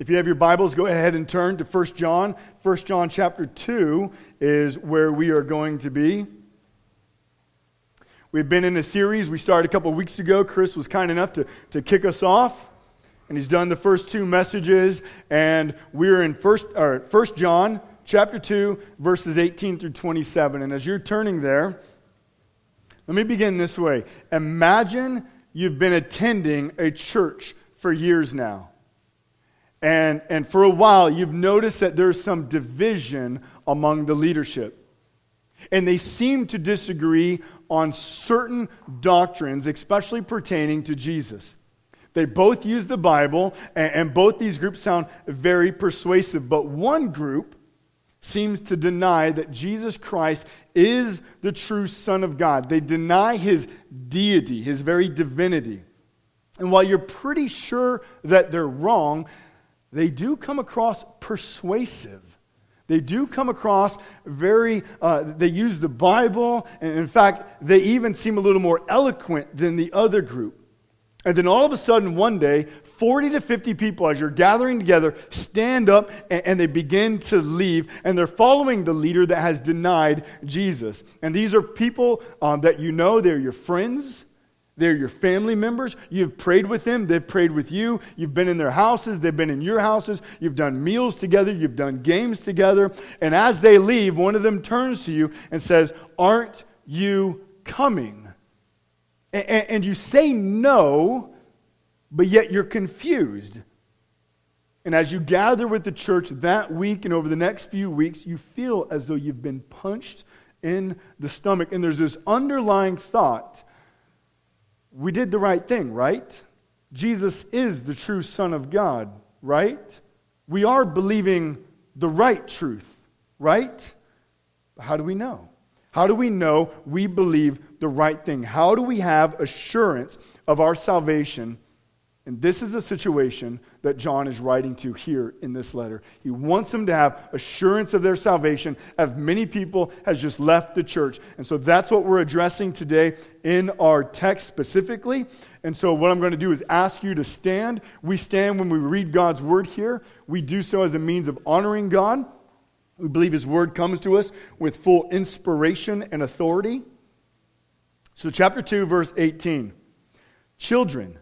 If you have your Bibles, go ahead and turn to 1 John. 1 John chapter 2 is where we are going to be. We've been in a series we started a couple weeks ago. Chris was kind enough to, to kick us off, and he's done the first two messages. And we're in 1, or 1 John chapter 2, verses 18 through 27. And as you're turning there, let me begin this way Imagine you've been attending a church for years now. And, and for a while, you've noticed that there's some division among the leadership. And they seem to disagree on certain doctrines, especially pertaining to Jesus. They both use the Bible, and, and both these groups sound very persuasive. But one group seems to deny that Jesus Christ is the true Son of God. They deny his deity, his very divinity. And while you're pretty sure that they're wrong, they do come across persuasive. They do come across very, uh, they use the Bible, and in fact, they even seem a little more eloquent than the other group. And then all of a sudden, one day, 40 to 50 people, as you're gathering together, stand up and, and, they begin to leave, and they're following the leader that has denied Jesus. And these are people um, that you know, they're your friends, they're your family members. You've prayed with them. They've prayed with you. You've been in their houses. They've been in your houses. You've done meals together. You've done games together. And as they leave, one of them turns to you and says, Aren't you coming? And, and you say no, but yet you're confused. And as you gather with the church that week and over the next few weeks, you feel as though you've been punched in the stomach. And there's this underlying thought we did the right thing, right? Jesus is the true Son of God, right? We are believing the right truth, right? How do we know? How do we know we believe the right thing? How do we have assurance of our salvation and this is the situation that John is writing to here in this letter. He wants them to have assurance of their salvation, as many people has just left the church. And so that's what we're addressing today in our text specifically. And so what I'm going to do is ask you to stand. We stand when we read God's word here. We do so as a means of honoring God. We believe his word comes to us with full inspiration and authority. So chapter 2 verse 18. Children,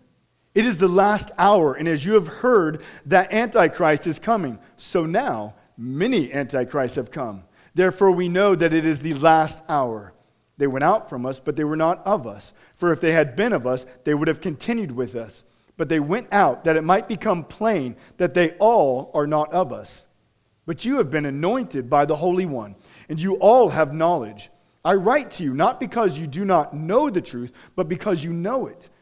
it is the last hour, and as you have heard, that Antichrist is coming. So now, many Antichrists have come. Therefore, we know that it is the last hour. They went out from us, but they were not of us. For if they had been of us, they would have continued with us. But they went out that it might become plain that they all are not of us. But you have been anointed by the Holy One, and you all have knowledge. I write to you not because you do not know the truth, but because you know it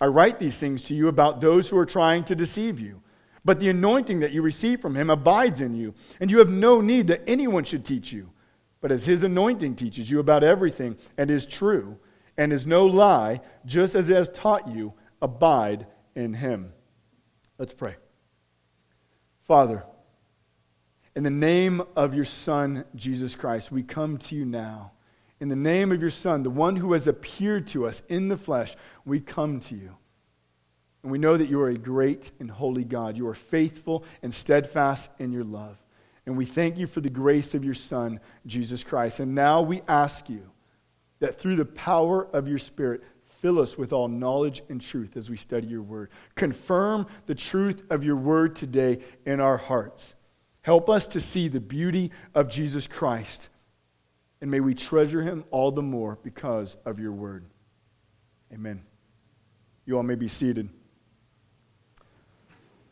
I write these things to you about those who are trying to deceive you. But the anointing that you receive from him abides in you, and you have no need that anyone should teach you. But as his anointing teaches you about everything and is true and is no lie, just as it has taught you, abide in him. Let's pray. Father, in the name of your Son, Jesus Christ, we come to you now in the name of your Son, the one who has appeared to us in the flesh, we come to you. And we know that you are a great and holy God. You are faithful and steadfast in your love. And we thank you for the grace of your Son, Jesus Christ. And now we ask you that through the power of your Spirit, fill us with all knowledge and truth as we study your word. Confirm the truth of your word today in our hearts. Help us to see the beauty of Jesus Christ and may we treasure him all the more because of your word. Amen. You all may be seated.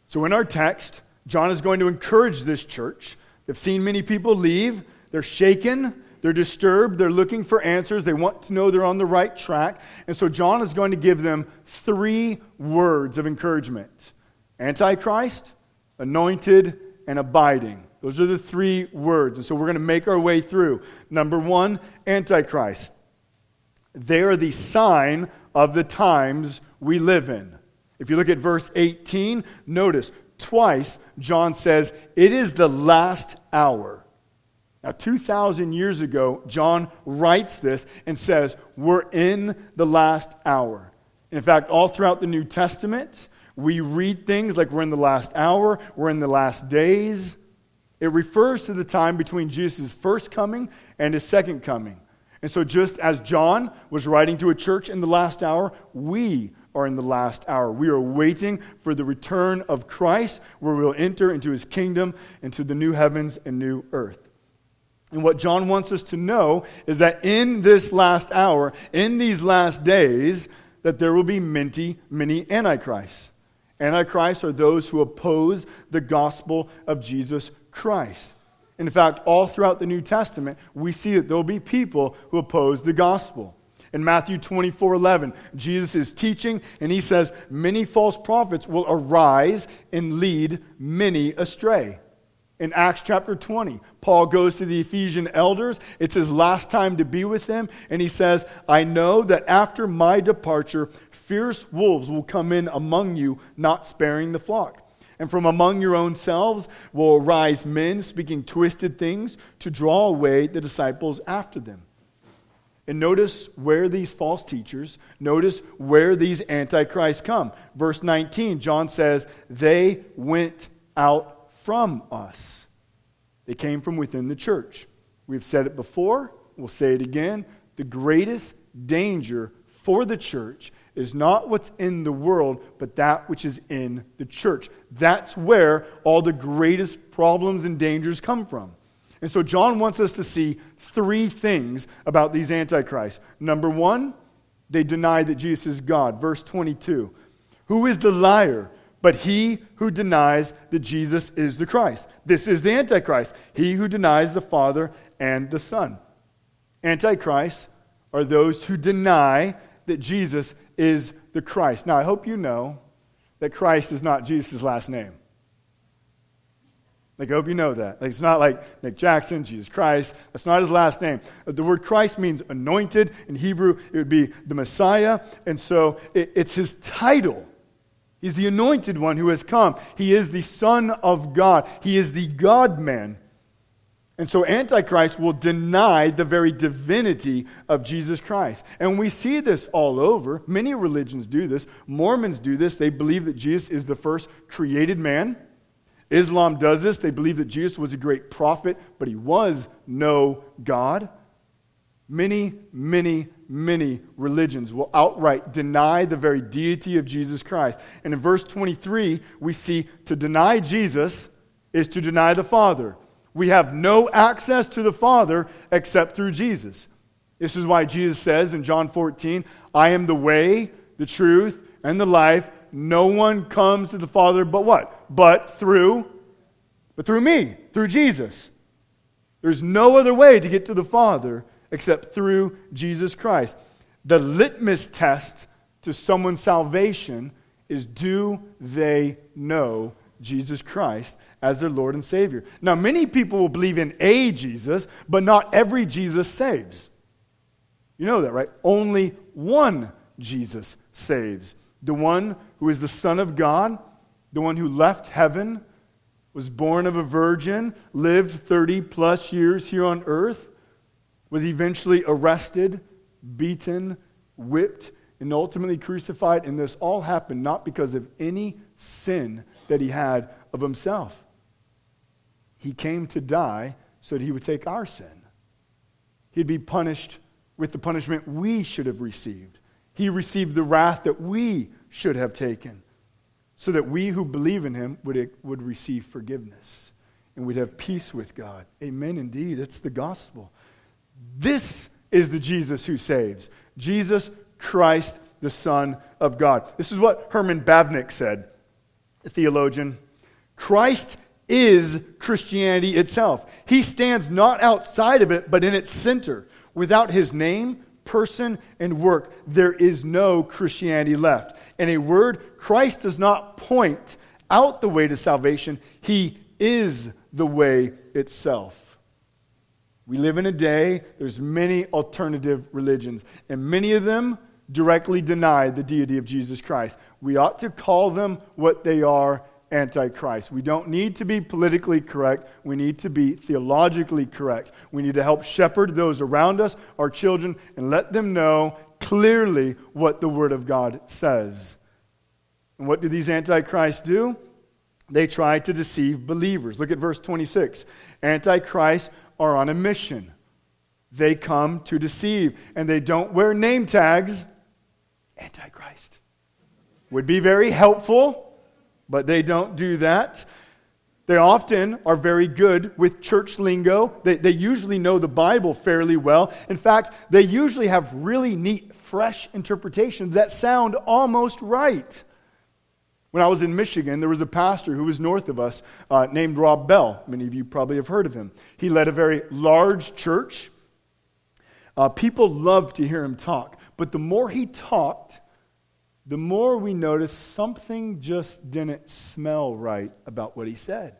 So, in our text, John is going to encourage this church. They've seen many people leave, they're shaken. They're disturbed. They're looking for answers. They want to know they're on the right track. And so John is going to give them three words of encouragement Antichrist, anointed, and abiding. Those are the three words. And so we're going to make our way through. Number one, Antichrist. They are the sign of the times we live in. If you look at verse 18, notice twice John says, It is the last hour. Now, 2,000 years ago, John writes this and says, We're in the last hour. In fact, all throughout the New Testament, we read things like we're in the last hour, we're in the last days. It refers to the time between Jesus' first coming and his second coming. And so, just as John was writing to a church in the last hour, we are in the last hour. We are waiting for the return of Christ, where we'll enter into his kingdom, into the new heavens and new earth. And what John wants us to know is that in this last hour, in these last days, that there will be many, many antichrists. Antichrists are those who oppose the gospel of Jesus Christ. In fact, all throughout the New Testament, we see that there will be people who oppose the gospel. In Matthew 24 11, Jesus is teaching, and he says, Many false prophets will arise and lead many astray. In Acts chapter 20, Paul goes to the Ephesian elders. It's his last time to be with them, and he says, I know that after my departure, fierce wolves will come in among you, not sparing the flock. And from among your own selves will arise men speaking twisted things to draw away the disciples after them. And notice where these false teachers, notice where these antichrists come. Verse 19, John says, They went out from us. They came from within the church. We've said it before, we'll say it again. The greatest danger for the church is not what's in the world, but that which is in the church. That's where all the greatest problems and dangers come from. And so John wants us to see three things about these antichrists. Number one, they deny that Jesus is God. Verse 22. Who is the liar but he who denies that Jesus is the Christ? This is the antichrist, he who denies the Father and the Son. Antichrists are those who deny that Jesus is the Christ. Now, I hope you know that Christ is not Jesus' last name. Like, I hope you know that. Like, it's not like Nick Jackson, Jesus Christ. That's not his last name. Uh, the word Christ means anointed. In Hebrew, it would be the Messiah. And so it, it's his title. He's the anointed one who has come. He is the Son of God. He is the God man. And so Antichrist will deny the very divinity of Jesus Christ. And we see this all over. Many religions do this. Mormons do this. They believe that Jesus is the first created man. Islam does this. They believe that Jesus was a great prophet, but he was no God. Many, many, many religions will outright deny the very deity of Jesus Christ. And in verse 23, we see to deny Jesus is to deny the Father. We have no access to the Father except through Jesus. This is why Jesus says in John 14, I am the way, the truth, and the life. No one comes to the Father but what? But through but through me, through Jesus. There's no other way to get to the Father except through Jesus Christ. The litmus test to someone's salvation is do they know Jesus Christ as their Lord and Savior. Now, many people will believe in a Jesus, but not every Jesus saves. You know that, right? Only one Jesus saves. The one who is the Son of God, the one who left heaven, was born of a virgin, lived 30 plus years here on earth, was eventually arrested, beaten, whipped, and ultimately crucified. And this all happened not because of any sin that he had of himself. He came to die so that he would take our sin. He'd be punished with the punishment we should have received. He received the wrath that we should have taken so that we who believe in him would, would receive forgiveness and we'd have peace with God. Amen, indeed. It's the gospel. This is the Jesus who saves. Jesus Christ, the Son of God. This is what Herman Bavinck said, theologian. Christ is Christianity itself. He stands not outside of it, but in its center. Without his name, person, and work, there is no Christianity left. In a word, Christ does not point out the way to salvation. He is the way itself. We live in a day, there's many alternative religions, and many of them directly deny the deity of Jesus Christ. We ought to call them what they are antichrist. We don't need to be politically correct. We need to be theologically correct. We need to help shepherd those around us, our children, and let them know clearly what the Word of God says. And what do these antichrists do? They try to deceive believers. Look at verse 26. Antichrists are on a mission. They come to deceive, and they don't wear name tags. Antichrist. Would be very helpful but they don't do that. They often are very good with church lingo. They, they usually know the Bible fairly well. In fact, they usually have really neat, fresh interpretations that sound almost right. When I was in Michigan, there was a pastor who was north of us uh, named Rob Bell. Many of you probably have heard of him. He led a very large church. Uh, people loved to hear him talk, but the more he talked, the more we noticed something just didn't smell right about what he said.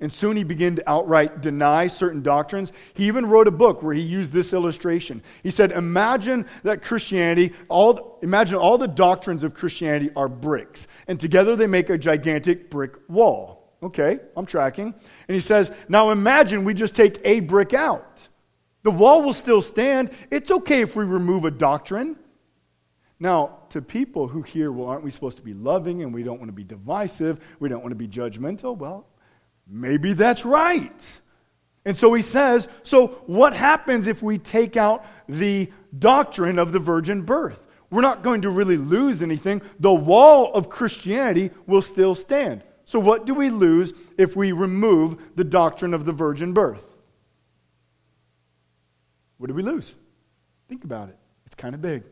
And soon he began to outright deny certain doctrines. He even wrote a book where he used this illustration. He said, Imagine that Christianity, all, imagine all the doctrines of Christianity are bricks, and together they make a gigantic brick wall. Okay, I'm tracking. And he says, Now imagine we just take a brick out. The wall will still stand. It's okay if we remove a doctrine. Now, to people who hear, well, aren't we supposed to be loving and we don't want to be divisive, we don't want to be judgmental? Well, maybe that's right. And so he says, so what happens if we take out the doctrine of the virgin birth? We're not going to really lose anything. The wall of Christianity will still stand. So, what do we lose if we remove the doctrine of the virgin birth? What do we lose? Think about it. It's kind of big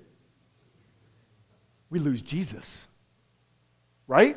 we lose Jesus. Right?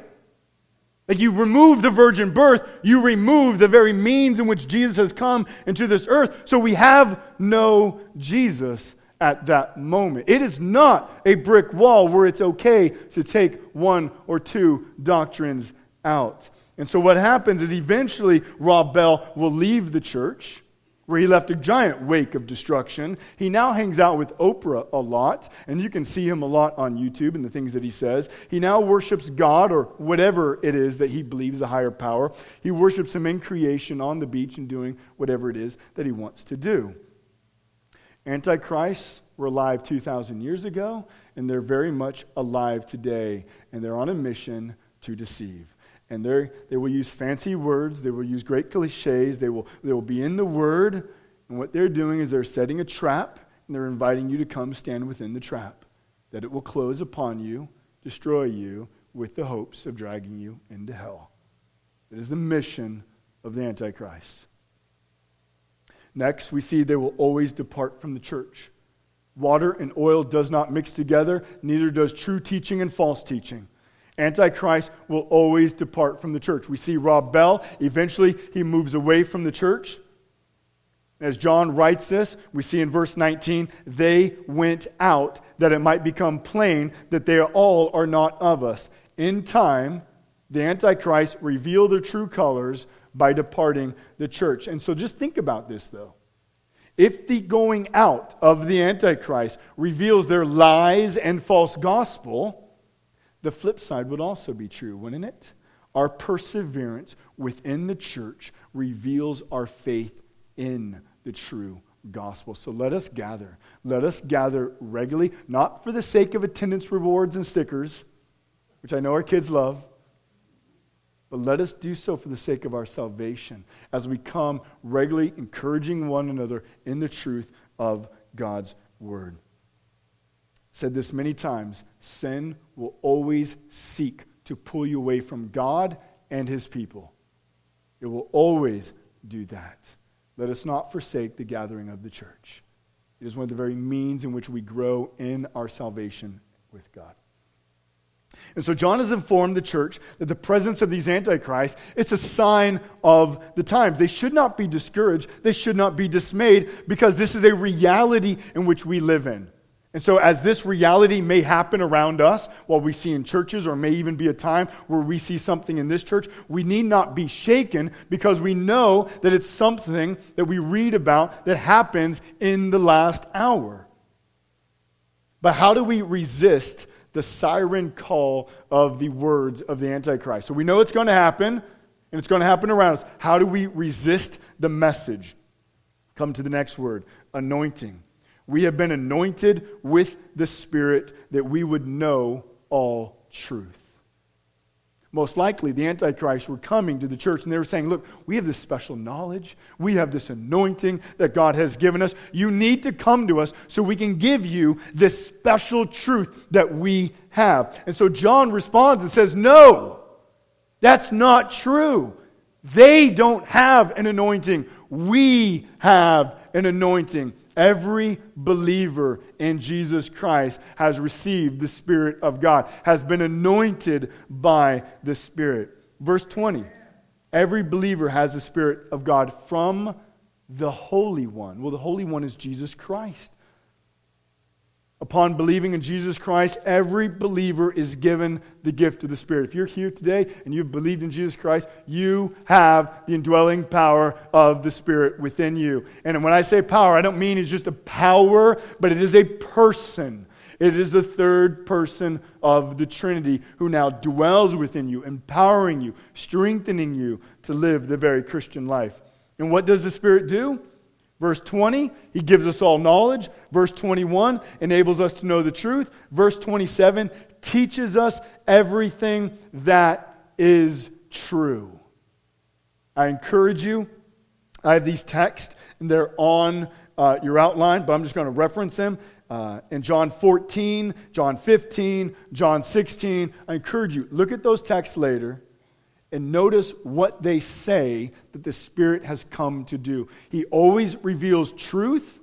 Like you remove the virgin birth, you remove the very means in which Jesus has come into this earth. So we have no Jesus at that moment. It is not a brick wall where it's okay to take one or two doctrines out. And so what happens is eventually Rob Bell will leave the church where he left a giant wake of destruction. He now hangs out with Oprah a lot, and you can see him a lot on YouTube and the things that he says. He now worships God or whatever it is that he believes a higher power. He worships him in creation on the beach and doing whatever it is that he wants to do. Antichrists were alive 2,000 years ago, and they're very much alive today, and they're on a mission to deceive and they will use fancy words, they will use great cliches, they will, they will be in the Word, and what they're doing is they're setting a trap, and they're inviting you to come stand within the trap, that it will close upon you, destroy you, with the hopes of dragging you into hell. That is the mission of the Antichrist. Next, we see they will always depart from the church. Water and oil does not mix together, neither does true teaching and false teaching. Antichrist will always depart from the church. We see Rob Bell, eventually he moves away from the church. As John writes this, we see in verse 19, they went out that it might become plain that they all are not of us. In time, the Antichrist reveal their true colors by departing the church. And so just think about this, though. If the going out of the Antichrist reveals their lies and false gospel, the flip side would also be true, wouldn't it? Our perseverance within the church reveals our faith in the true gospel. So let us gather. Let us gather regularly, not for the sake of attendance rewards and stickers, which I know our kids love, but let us do so for the sake of our salvation as we come regularly encouraging one another in the truth of God's word said this many times sin will always seek to pull you away from God and his people. It will always do that. Let us not forsake the gathering of the church. It is one of the very means in which we grow in our salvation with God. And so John has informed the church that the presence of these antichrists, it's a sign of the times. They should not be discouraged. They should not be dismayed because this is a reality in which we live in. And so, as this reality may happen around us, while we see in churches, or may even be a time where we see something in this church, we need not be shaken because we know that it's something that we read about that happens in the last hour. But how do we resist the siren call of the words of the Antichrist? So we know it's going to happen, and it's going to happen around us. How do we resist the message? Come to the next word anointing. We have been anointed with the Spirit that we would know all truth. Most likely, the Antichrist were coming to the church and they were saying, Look, we have this special knowledge. We have this anointing that God has given us. You need to come to us so we can give you this special truth that we have. And so John responds and says, No, that's not true. They don't have an anointing. We have an anointing. Every believer in Jesus Christ has received the Spirit of God, has been anointed by the Spirit. Verse 20 Every believer has the Spirit of God from the Holy One. Well, the Holy One is Jesus Christ. Upon believing in Jesus Christ, every believer is given the gift of the Spirit. If you're here today and you've believed in Jesus Christ, you have the indwelling power of the Spirit within you. And when I say power, I don't mean it's just a power, but it is a person. It is the third person of the Trinity who now dwells within you, empowering you, strengthening you to live the very Christian life. And what does the Spirit do? Verse 20, he gives us all knowledge. Verse 21 enables us to know the truth. Verse 27 teaches us everything that is true. I encourage you. I have these texts, and they're on uh, your outline, but I'm just going to reference them. Uh, in John 14, John 15, John 16, I encourage you, look at those texts later and notice what they say that the Spirit has come to do. He always reveals truth,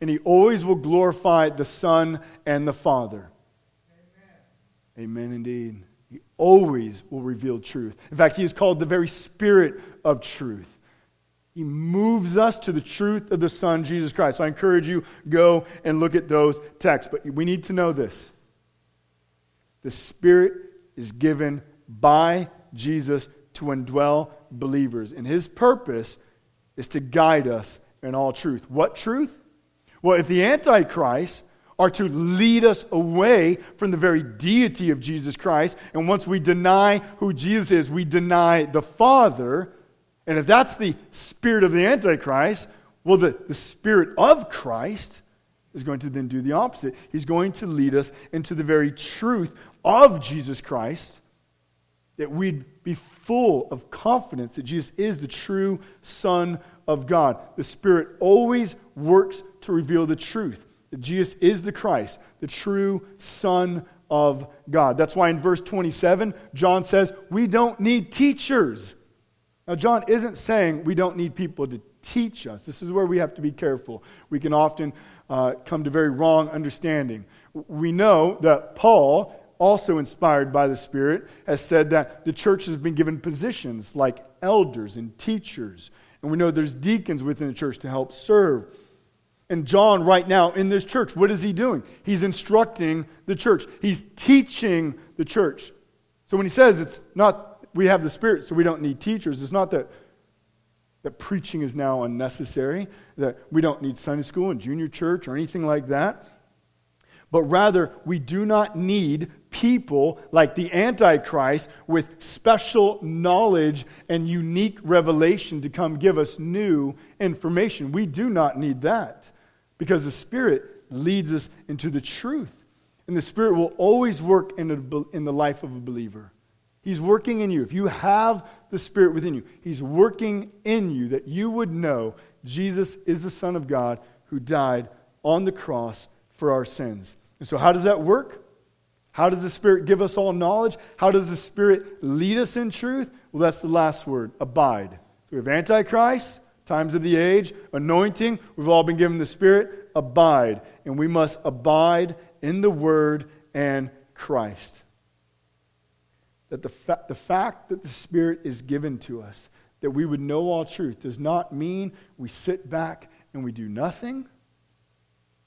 and He always will glorify the Son and the Father. Amen, Amen indeed. He always will reveal truth. In fact, He is called the very Spirit of truth. He moves us to the truth of the Son, Jesus Christ. So I encourage you, go and look at those texts. But we need to know this the Spirit is given by Jesus to indwell believers. And his purpose is to guide us in all truth. What truth? Well, if the Antichrist are to lead us away from the very deity of Jesus Christ, and once we deny who Jesus is, we deny the Father, and if that's the spirit of the Antichrist, well, the, the spirit of Christ is going to then do the opposite. He's going to lead us into the very truth of Jesus Christ that we'd be full of confidence that Jesus is the true Son of God. The Spirit always works to reveal the truth that Jesus is the Christ, the true Son of God. That's why in verse 27, John says, We don't need teachers. Now, John isn't saying we don't need people to teach us. This is where we have to be careful. We can often uh, come to very wrong understanding. We know that Paul also inspired by the Spirit, has said that the church has been given positions like elders and teachers. And we know there's deacons within the church to help serve. And John, right now in this church, what is he doing? He's instructing the church, he's teaching the church. So when he says it's not, we have the Spirit, so we don't need teachers, it's not that. That preaching is now unnecessary, that we don't need Sunday school and junior church or anything like that but rather we do not need people like the Antichrist with special knowledge and unique revelation to come give us new information. We do not need that because the Spirit leads us into the truth. And the Spirit will always work in, a, in the life of a believer. He's working in you. If you have the Spirit within you, He's working in you that you would know Jesus is the Son of God who died on the cross for our sins. And so, how does that work? How does the Spirit give us all knowledge? How does the Spirit lead us in truth? Well, that's the last word abide. So we have Antichrist, times of the age, anointing. We've all been given the Spirit. Abide. And we must abide in the Word and Christ. That the, fa- the fact that the Spirit is given to us, that we would know all truth, does not mean we sit back and we do nothing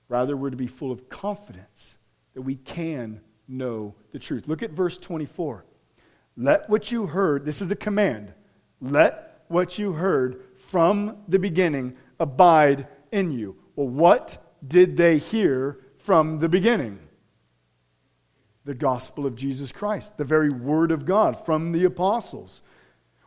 Rather, we're to be full of confidence that we can know the truth. Look at verse 24. Let what you heard, this is a command, let what you heard from the beginning abide in you. Well, what did they hear from the beginning? The gospel of Jesus Christ, the very word of God from the apostles.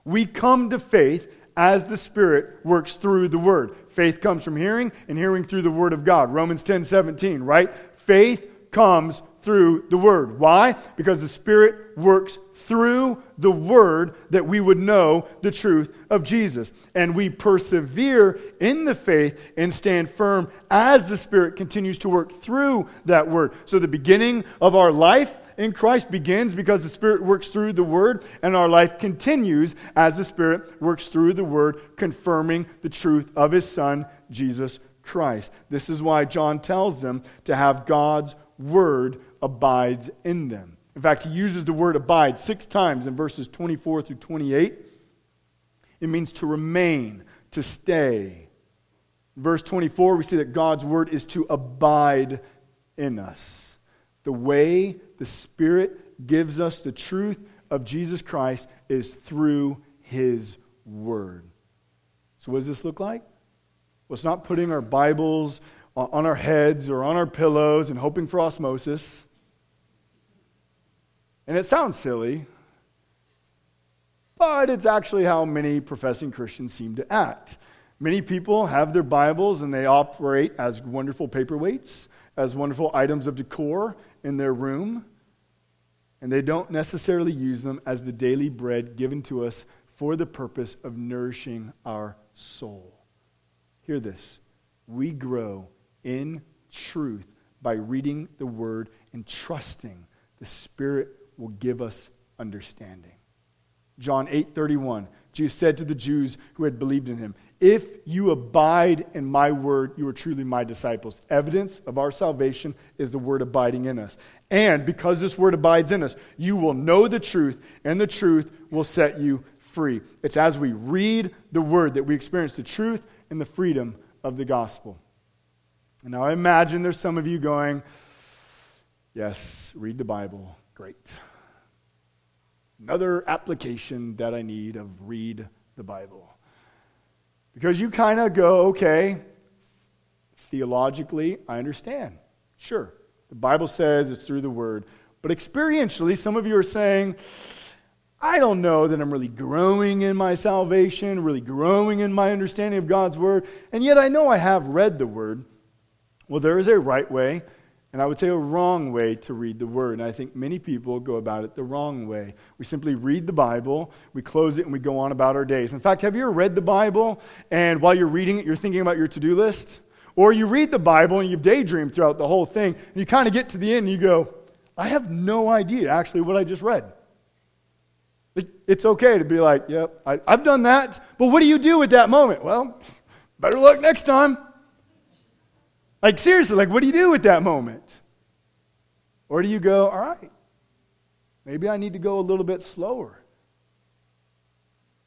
We come to faith as the Spirit works through the word. Faith comes from hearing, and hearing through the word of God. Romans 10 17, right? Faith comes through the Word. Why? Because the Spirit works through the Word that we would know the truth of Jesus. And we persevere in the faith and stand firm as the Spirit continues to work through that Word. So the beginning of our life in Christ begins because the Spirit works through the Word, and our life continues as the Spirit works through the Word, confirming the truth of His Son, Jesus Christ. This is why John tells them to have God's Word abides in them. In fact, he uses the word abide six times in verses 24 through 28. It means to remain, to stay. In verse 24, we see that God's word is to abide in us. The way the Spirit gives us the truth of Jesus Christ is through his word. So, what does this look like? Well, it's not putting our Bibles uh, on our heads or on our pillows and hoping for osmosis. And it sounds silly, but it's actually how many professing Christians seem to act. Many people have their Bibles and they operate as wonderful paperweights, as wonderful items of decor in their room, and they don't necessarily use them as the daily bread given to us for the purpose of nourishing our soul. Hear this we grow in truth by reading the Word and trusting the Spirit will give us understanding. John 8 31, Jesus said to the Jews who had believed in him, If you abide in my word, you are truly my disciples. Evidence of our salvation is the word abiding in us. And because this word abides in us, you will know the truth, and the truth will set you free. It's as we read the word that we experience the truth and the freedom of the gospel. And now I imagine there's some of you going, Yes, read the Bible. Great another application that I need of read the Bible. Because you kind of go, okay, theologically, I understand. Sure, the Bible says it's through the Word. But experientially, some of you are saying, I don't know that I'm really growing in my salvation, really growing in my understanding of God's Word, and yet I know I have read the Word. Well, there is a right way and I would say a wrong way to read the Word. And I think many people go about it the wrong way. We simply read the Bible, we close it, and we go on about our days. In fact, have you ever read the Bible and while you're reading it, you're thinking about your to do list? Or you read the Bible and you've daydreamed throughout the whole thing, and you kind of get to the end and you go, I have no idea actually what I just read. It's okay to be like, yep, I, I've done that, but what do you do at that moment? Well, better luck next time. Like, seriously, like, what do you do at that moment? Or do you go, all right, maybe I need to go a little bit slower?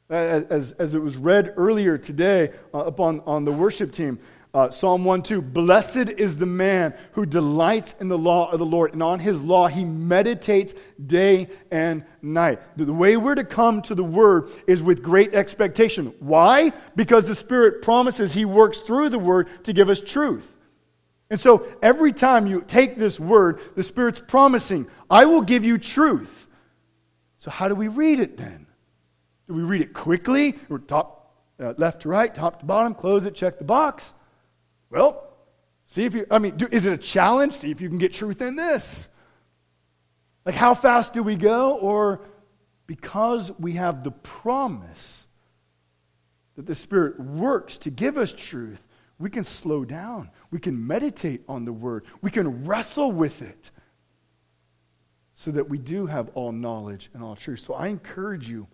As, as it was read earlier today uh, up on, on the worship team, uh, Psalm 1 2 Blessed is the man who delights in the law of the Lord, and on his law he meditates day and night. The way we're to come to the word is with great expectation. Why? Because the Spirit promises he works through the word to give us truth. And so every time you take this word, the Spirit's promising, I will give you truth. So, how do we read it then? Do we read it quickly, or top, uh, left to right, top to bottom, close it, check the box? Well, see if you, I mean, do, is it a challenge? See if you can get truth in this. Like, how fast do we go? Or because we have the promise that the Spirit works to give us truth, we can slow down. We can meditate on the word. We can wrestle with it so that we do have all knowledge and all truth. So I encourage you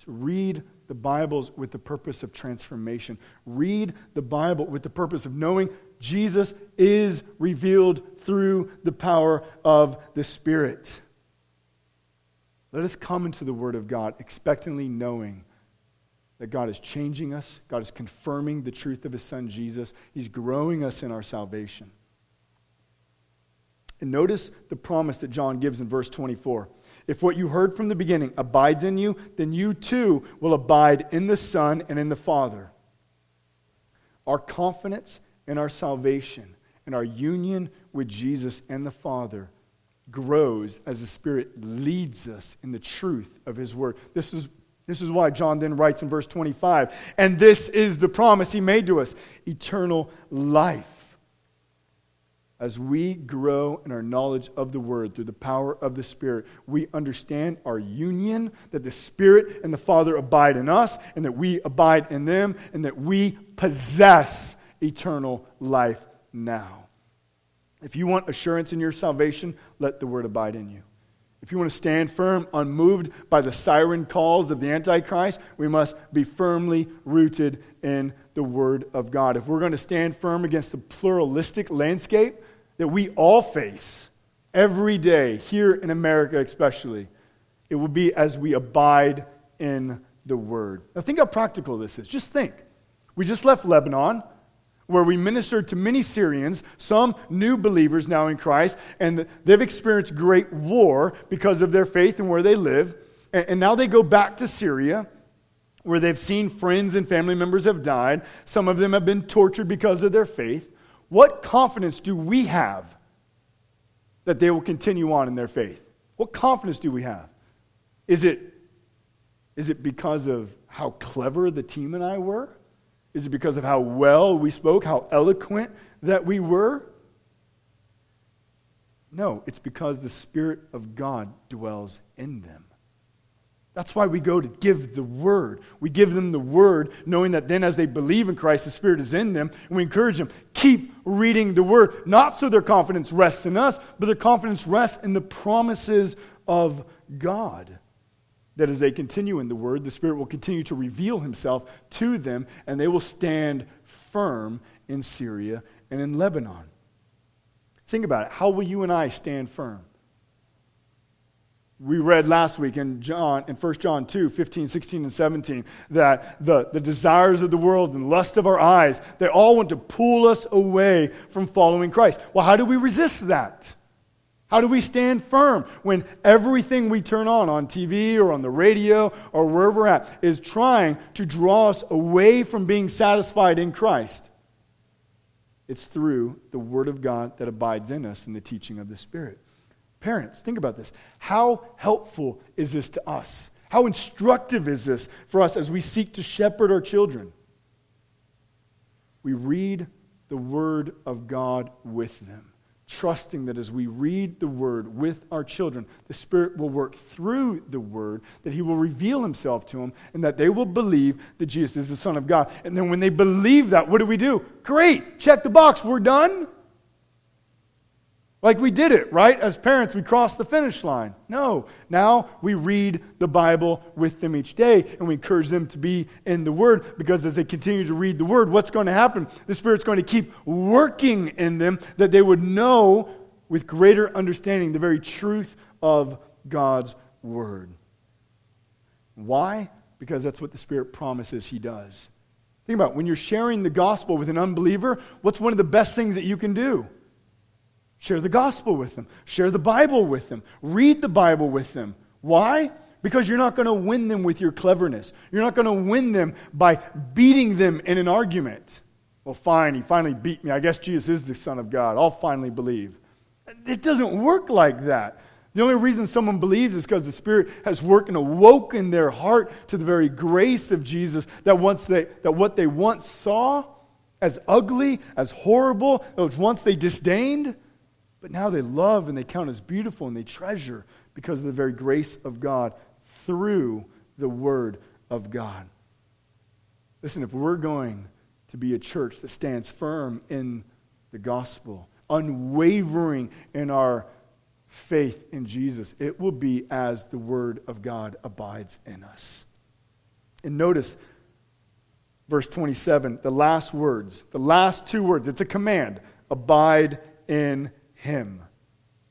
to read the Bibles with the purpose of transformation. Read the Bible with the purpose of knowing Jesus is revealed through the power of the Spirit. Let us come into the Word of God expectantly knowing that God is changing us, God is confirming the truth of His Son Jesus, He's growing us in our salvation. And notice the promise that John gives in verse 24. If what you heard from the beginning abides in you, then you too will abide in the Son and in the Father. Our confidence in our salvation and our union with Jesus and the Father grows as the Spirit leads us in the truth of His Word. This is, this is why John then writes in verse 25, and this is the promise He made to us eternal life. As we grow in our knowledge of the Word through the power of the Spirit, we understand our union, that the Spirit and the Father abide in us, and that we abide in them, and that we possess eternal life now. If you want assurance in your salvation, let the word abide in you. If you want to stand firm, unmoved by the siren calls of the Antichrist, we must be firmly rooted in the Word of God. If we're going to stand firm against the pluralistic landscape that we all face every day, here in America especially, it will be as we abide in the Word. Now, think how practical this is. Just think. We just left Lebanon where we ministered to many Syrians, some new believers now in Christ, and they've experienced great war because of their faith and where they live. And, now they go back to Syria, where they've seen friends and family members have died. Some of them have been tortured because of their faith. What confidence do we have that they will continue on in their faith? What confidence do we have? Is it, is it because of how clever the team and I were? Is it because of how well we spoke, how eloquent that we were? No, it's because the Spirit of God dwells in them. That's why we go to give the word. We give them the word, knowing that then as they believe in Christ, the Spirit is in them. And we encourage them, keep reading the word, not so their confidence rests in us, but their confidence rests in the promises of God that as they continue in the Word, the Spirit will continue to reveal Himself to them, and they will stand firm in Syria and in Lebanon. Think about it. How will you and I stand firm? We read last week in John, in 1 John 2, 15, 16, and 17, that the, the desires of the world and lust of our eyes, they all want to pull us away from following Christ. Well, how do we resist that? How do we stand firm when everything we turn on on TV or on the radio or wherever we're at is trying to draw us away from being satisfied in Christ? It's through the Word of God that abides in us and the teaching of the Spirit. Parents, think about this. How helpful is this to us? How instructive is this for us as we seek to shepherd our children? We read the Word of God with them trusting that as we read the Word with our children, the Spirit will work through the Word, that He will reveal Himself to them, and that they will believe that Jesus is the Son of God. And then when they believe that, what do we do? Great, check the box, we're done. Like we did it, right? As parents, we crossed the finish line. No. Now we read the Bible with them each day and we encourage them to be in the Word because as they continue to read the Word, what's going to happen? The Spirit's going to keep working in them that they would know with greater understanding the very truth of God's Word. Why? Because that's what the Spirit promises He does. Think about it. when you're sharing the gospel with an unbeliever, what's one of the best things that you can do? Share the gospel with them. Share the Bible with them. Read the Bible with them. Why? Because you're not going to win them with your cleverness. You're not going to win them by beating them in an argument. Well, fine, he finally beat me. I guess Jesus is the Son of God. I'll finally believe. It doesn't work like that. The only reason someone believes is because the Spirit has worked and awoken their heart to the very grace of Jesus that, once they, that what they once saw as ugly, as horrible, that once they disdained, but now they love and they count as beautiful and they treasure because of the very grace of God through the Word of God. Listen, if we're going to be a church that stands firm in the gospel, unwavering in our faith in Jesus, it will be as the Word of God abides in us. And notice verse 27, the last words, the last two words, it's a command abide in him.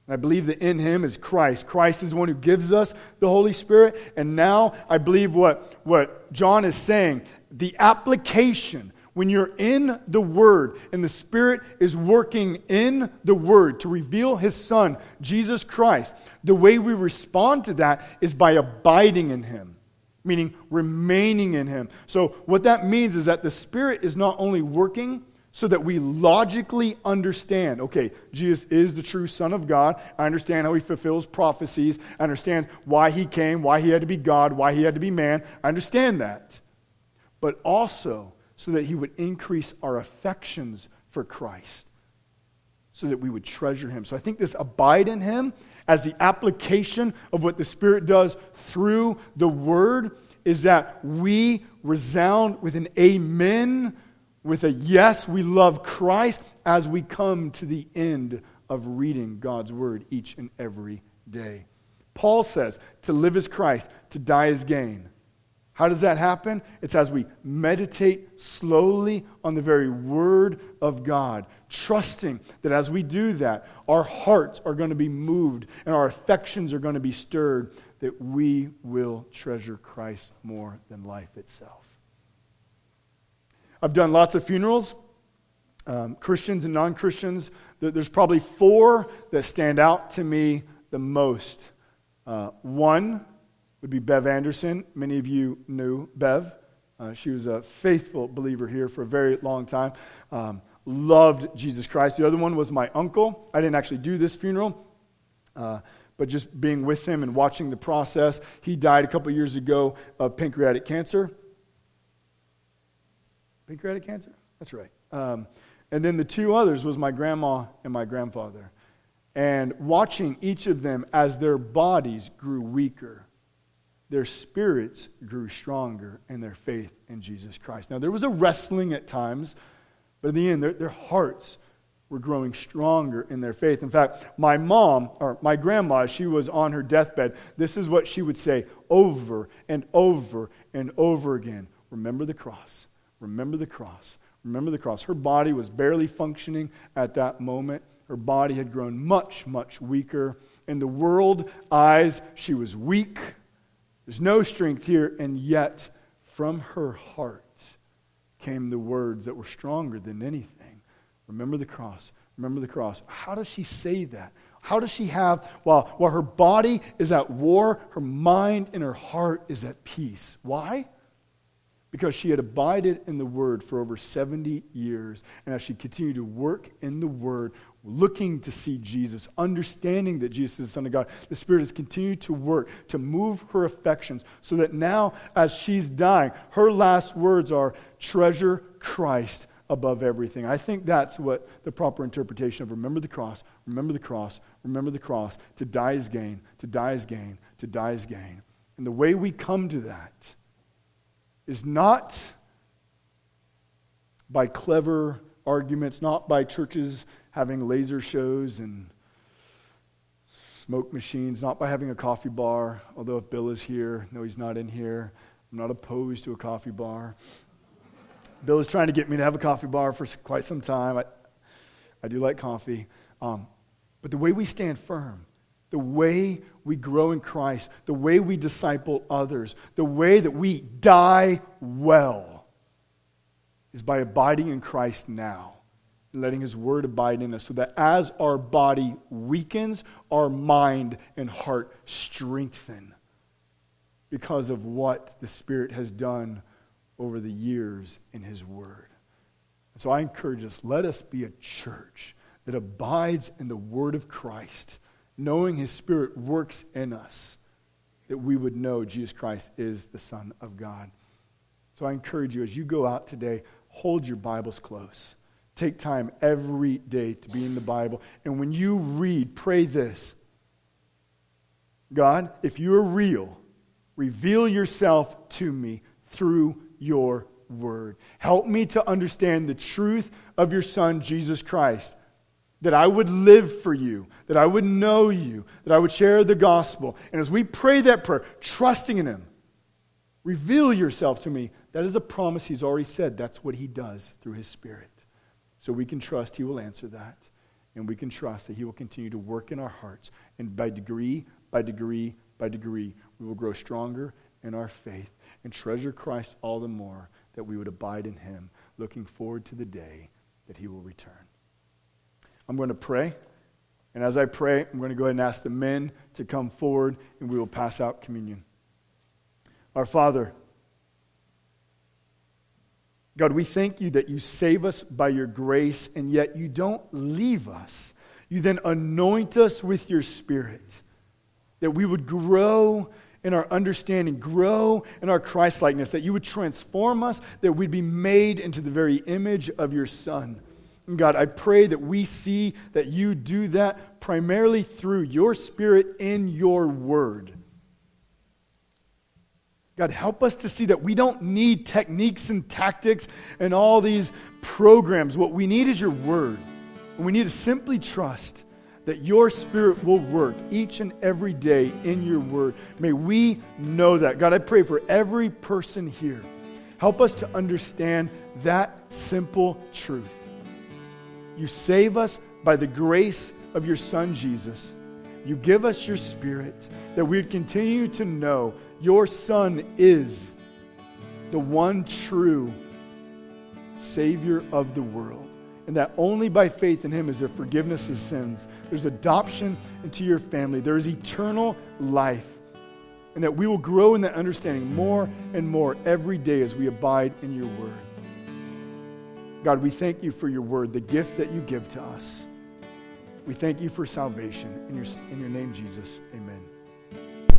I believe that in him is Christ. Christ is the one who gives us the Holy Spirit. And now I believe what, what John is saying the application, when you're in the Word and the Spirit is working in the Word to reveal His Son, Jesus Christ, the way we respond to that is by abiding in Him, meaning remaining in Him. So, what that means is that the Spirit is not only working so that we logically understand okay, Jesus is the true Son of God. I understand how he fulfills prophecies. I understand why he came, why he had to be God, why he had to be man. I understand that. But also so that he would increase our affections for Christ, so that we would treasure him. So I think this abide in him as the application of what the Spirit does through the Word is that we resound with an amen with a yes, we love Christ as we come to the end of reading God's word each and every day. Paul says to live as Christ, to die as gain. How does that happen? It's as we meditate slowly on the very word of God, trusting that as we do that, our hearts are going to be moved and our affections are going to be stirred, that we will treasure Christ more than life itself. I've done lots of funerals, um, Christians and non Christians. There's probably four that stand out to me the most. Uh, one would be Bev Anderson. Many of you knew Bev. Uh, she was a faithful believer here for a very long time. Um, loved Jesus Christ. The other one was my uncle. I didn't actually do this funeral, uh, but just being with him and watching the process. He died a couple years ago of pancreatic cancer. Pancreatic cancer? That's right. Um, and then the two others was my grandma and my grandfather. And watching each of them as their bodies grew weaker, their spirits grew stronger in their faith in Jesus Christ. Now, there was a wrestling at times, but in the end, their, their hearts were growing stronger in their faith. In fact, my mom, or my grandma, she was on her deathbed. This is what she would say over and over and over again Remember the cross. Remember the cross. Remember the cross. Her body was barely functioning at that moment. Her body had grown much, much weaker. In the world eyes, she was weak. There's no strength here, and yet from her heart came the words that were stronger than anything. Remember the cross. Remember the cross. How does she say that? How does she have, while, while her body is at war, her mind and her heart is at peace? Why? Because she had abided in the Word for over 70 years. And as she continued to work in the Word, looking to see Jesus, understanding that Jesus is the Son of God, the Spirit has continued to work to move her affections so that now, as she's dying, her last words are treasure Christ above everything. I think that's what the proper interpretation of remember the cross, remember the cross, remember the cross. To die is gain, to die is gain, to die is gain. And the way we come to that is not by clever arguments, not by churches having laser shows and smoke machines, not by having a coffee bar, although if Bill is here, no, he's not in here. I'm not opposed to a coffee bar. Bill is trying to get me to have a coffee bar for quite some time. I, I do like coffee. Um, but the way we stand firm the way we grow in Christ, the way we disciple others, the way that we die well is by abiding in Christ now, letting His Word abide in us, so that as our body weakens, our mind and heart strengthen because of what the Spirit has done over the years in His Word. so I encourage us let us be a church that abides in the Word of Christ knowing His Spirit works in us, that we would know Jesus Christ is the Son of God. So I encourage you as you go out today, hold your Bibles close. Take time every day to be in the Bible. And when you read, pray this God, if you are real, reveal yourself to me through your word. Help me to understand the truth of your Son, Jesus Christ that I would live for you, that I would know you, that I would share the gospel. And as we pray that prayer, trusting in Him, reveal yourself to me. That is a promise He's already said. That's what He does through His Spirit. So we can trust He will answer that. And we can trust that He will continue to work in our hearts. And by degree, by degree, by degree, we will grow stronger in our faith and treasure Christ all the more that we would abide in Him, looking forward to the day that He will return. I'm going to pray. And as I pray, I'm going to go ahead and ask the men to come forward and we will pass out communion. Our Father, God, we thank you that you save us by your grace, and yet you don't leave us. You then anoint us with your Spirit, that we would grow in our understanding, grow in our Christlikeness, that you would transform us, that we'd be made into the very image of your Son. And God, I pray that we see that you do that primarily through your Spirit in your Word. God, help us to see that we don't need techniques and tactics and all these programs. What we need is your word. And we need to simply trust that your spirit will work each and every day in your word. May we know that. God, I pray for every person here. Help us to understand that simple truth. You save us by the grace of your Son, Jesus. You give us your spirit that we would continue to know your Son is the one true Savior of the world. And that only by faith in Him is there forgiveness of sins. There's adoption into your family. There is eternal life. And that we will grow in that understanding more and more every day as we abide in your word. God, we thank you for your word, the gift that you give to us. We thank you for salvation. In your, in your name, Jesus, amen.